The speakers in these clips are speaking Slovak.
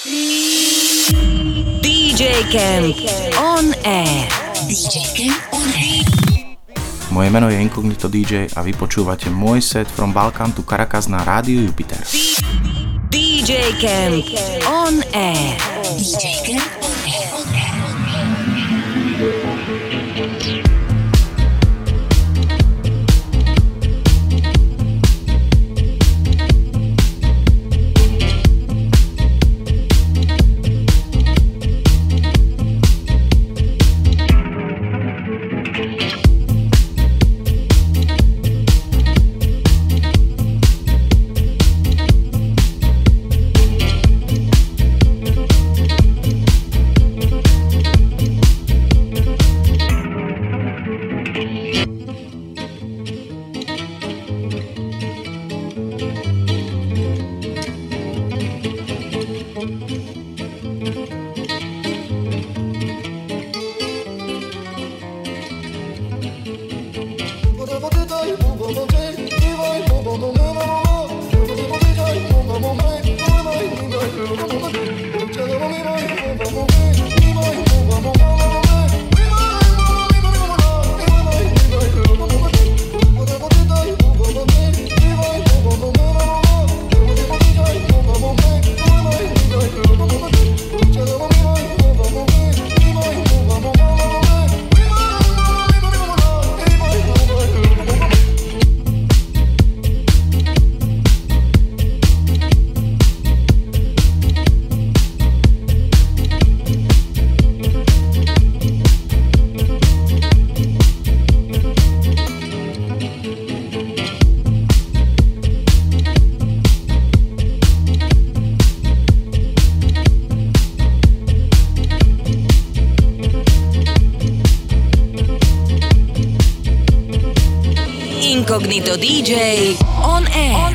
DJ Camp on air. DJ Camp on air. Moje meno je Incognito DJ a vy počúvate môj set from Balkan to Caracas na rádiu Jupiter. DJ Camp on air. DJ Camp Incognito DJ on air. On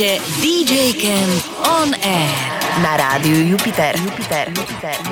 air. Počúvate DJ Camp On Air na rádiu Jupiter. Jupiter. Jupiter.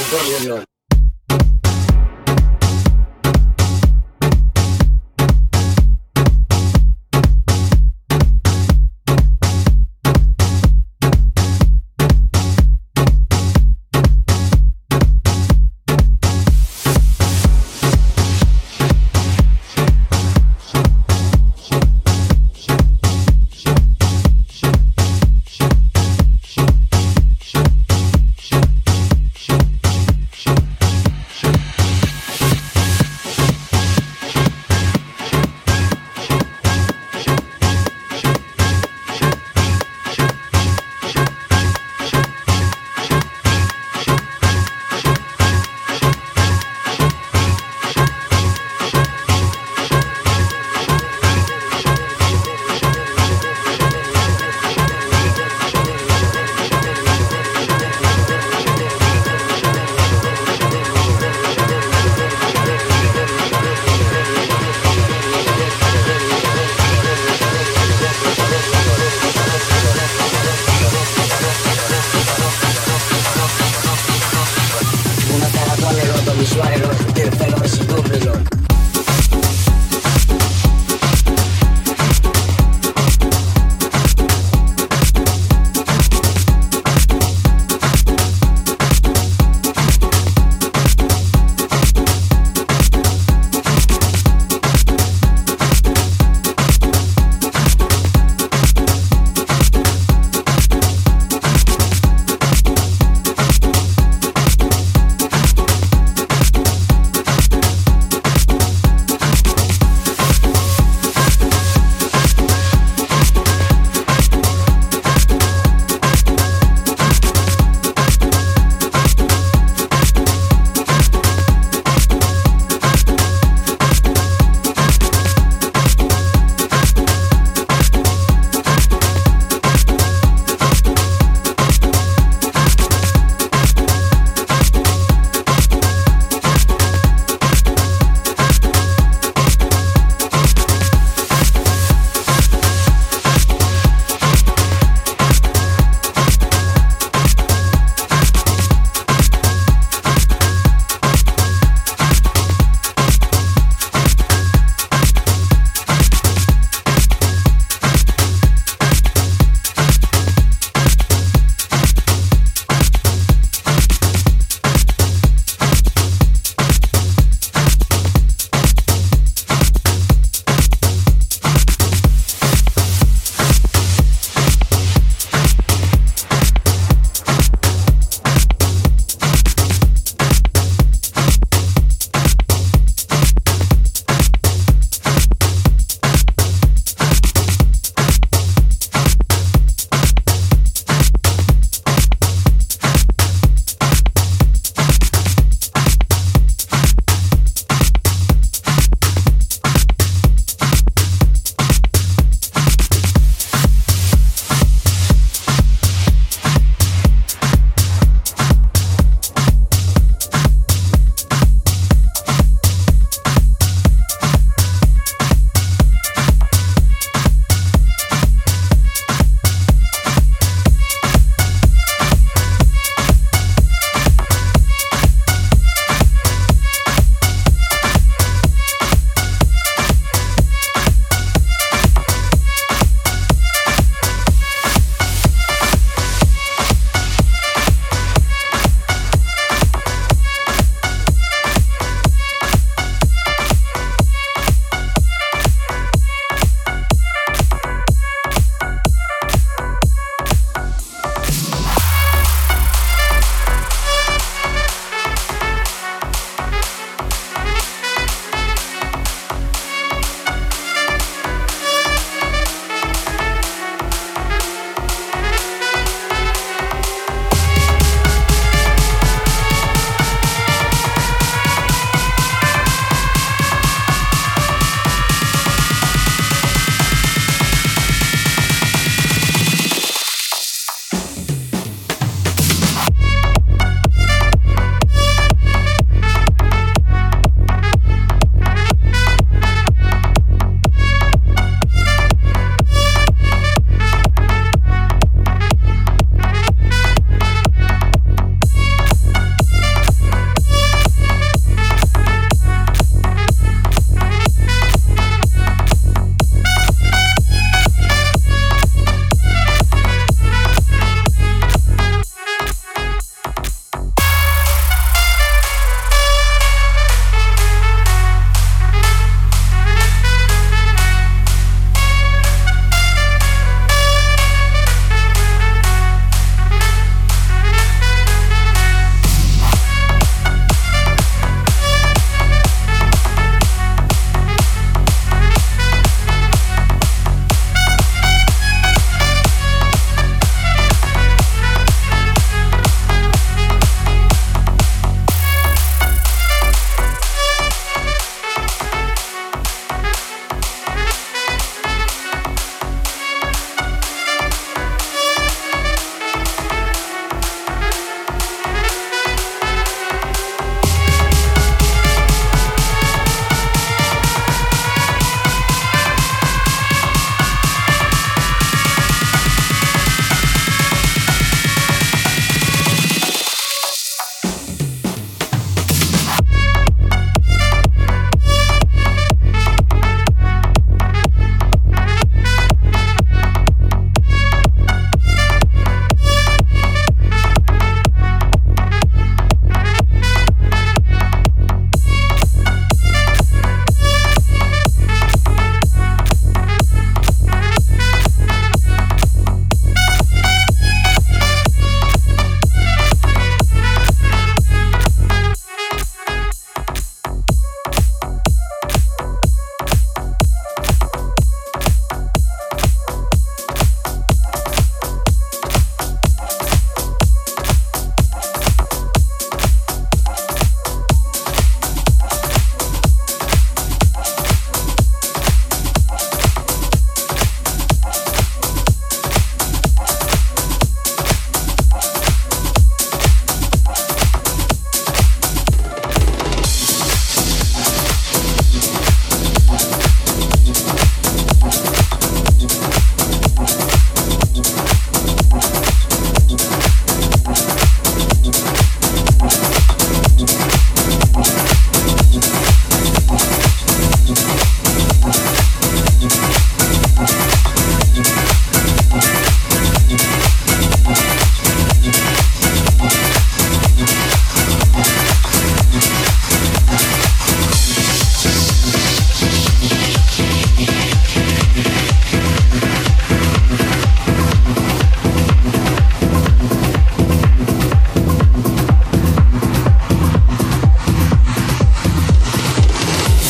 Enjoy, enjoy.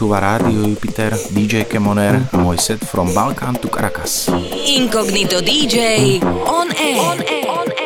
počúva rádio Jupiter, DJ Kemoner a môj set from Balkan to Caracas. Incognito DJ on air. On air. On air.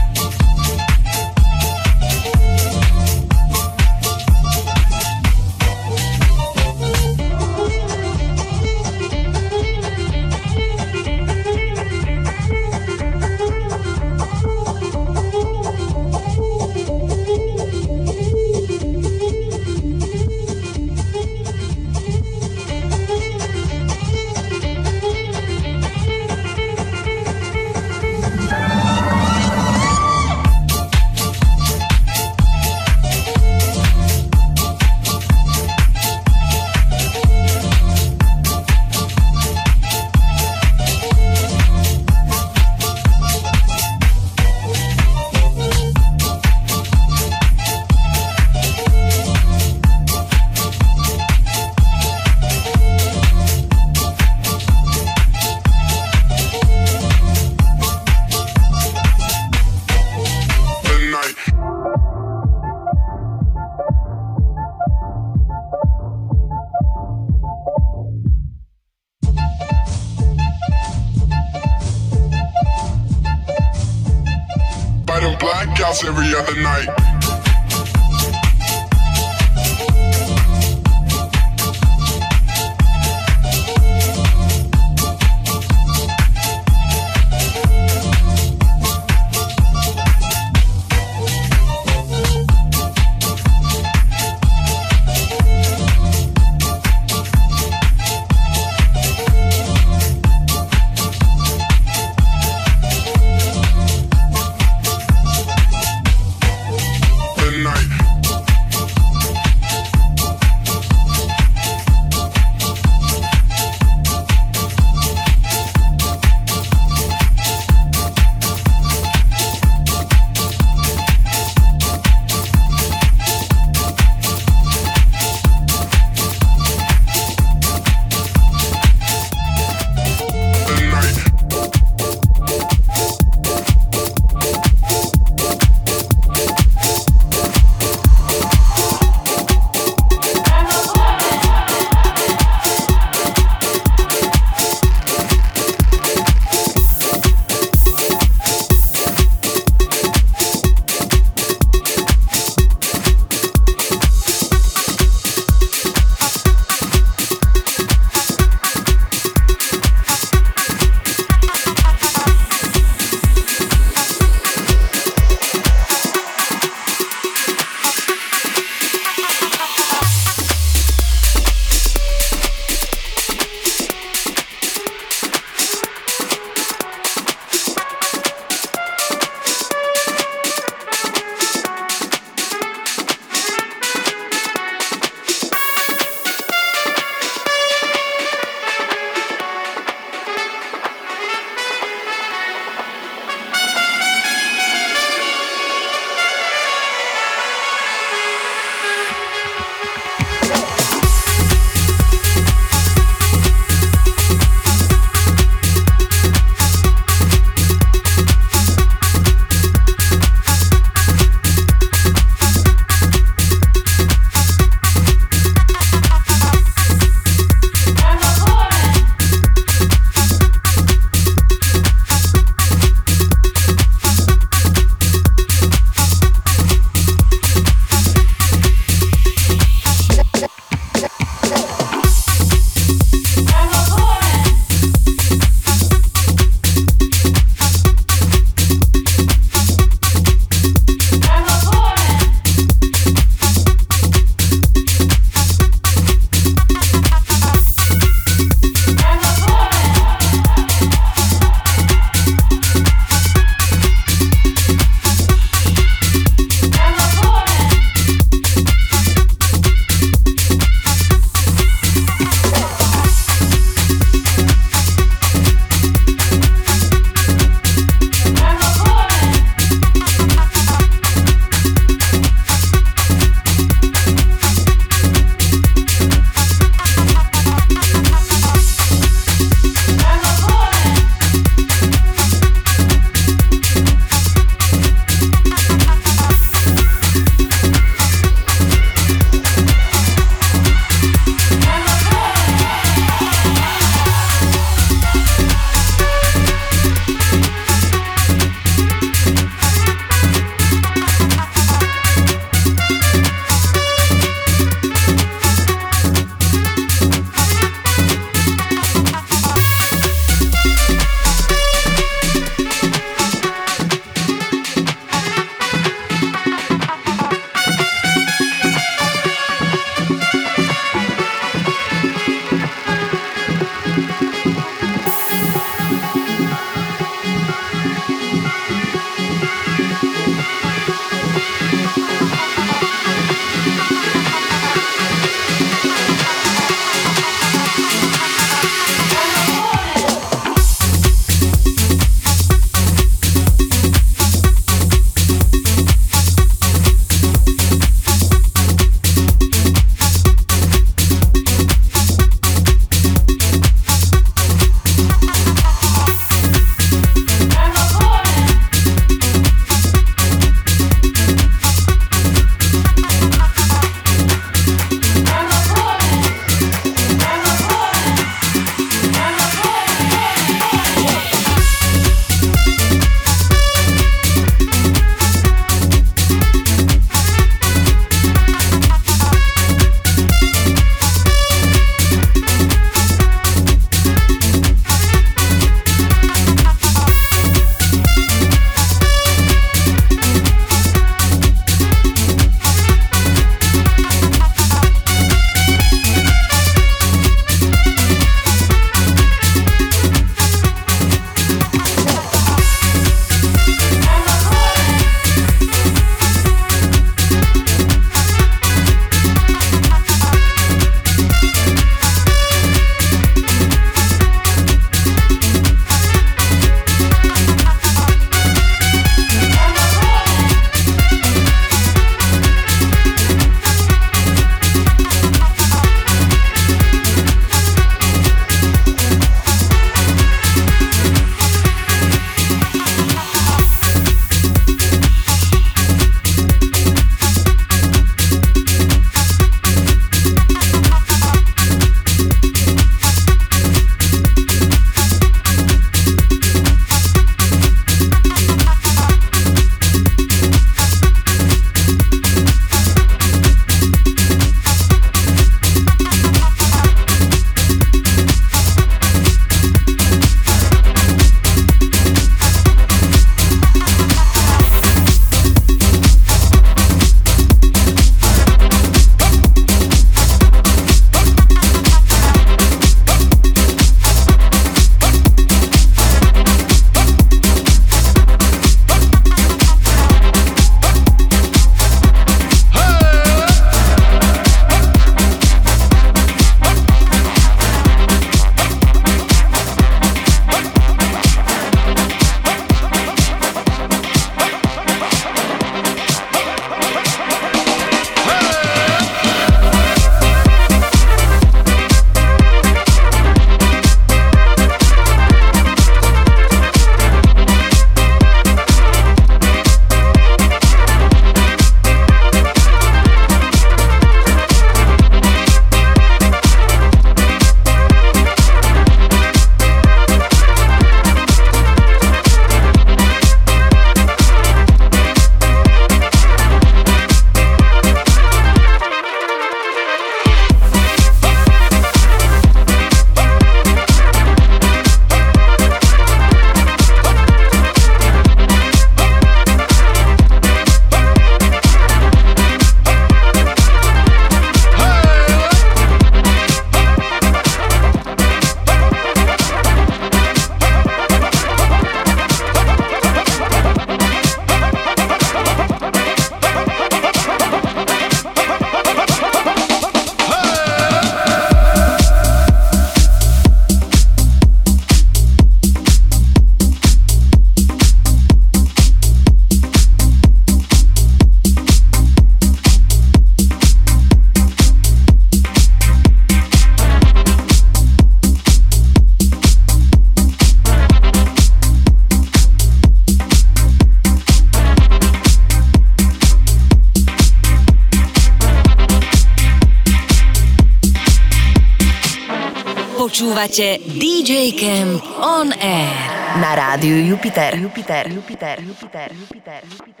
Počúvate DJ Camp On Air na rádiu Jupiter. Jupiter, Jupiter, Jupiter, Jupiter, Jupiter,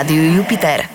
rádiu Jupiter.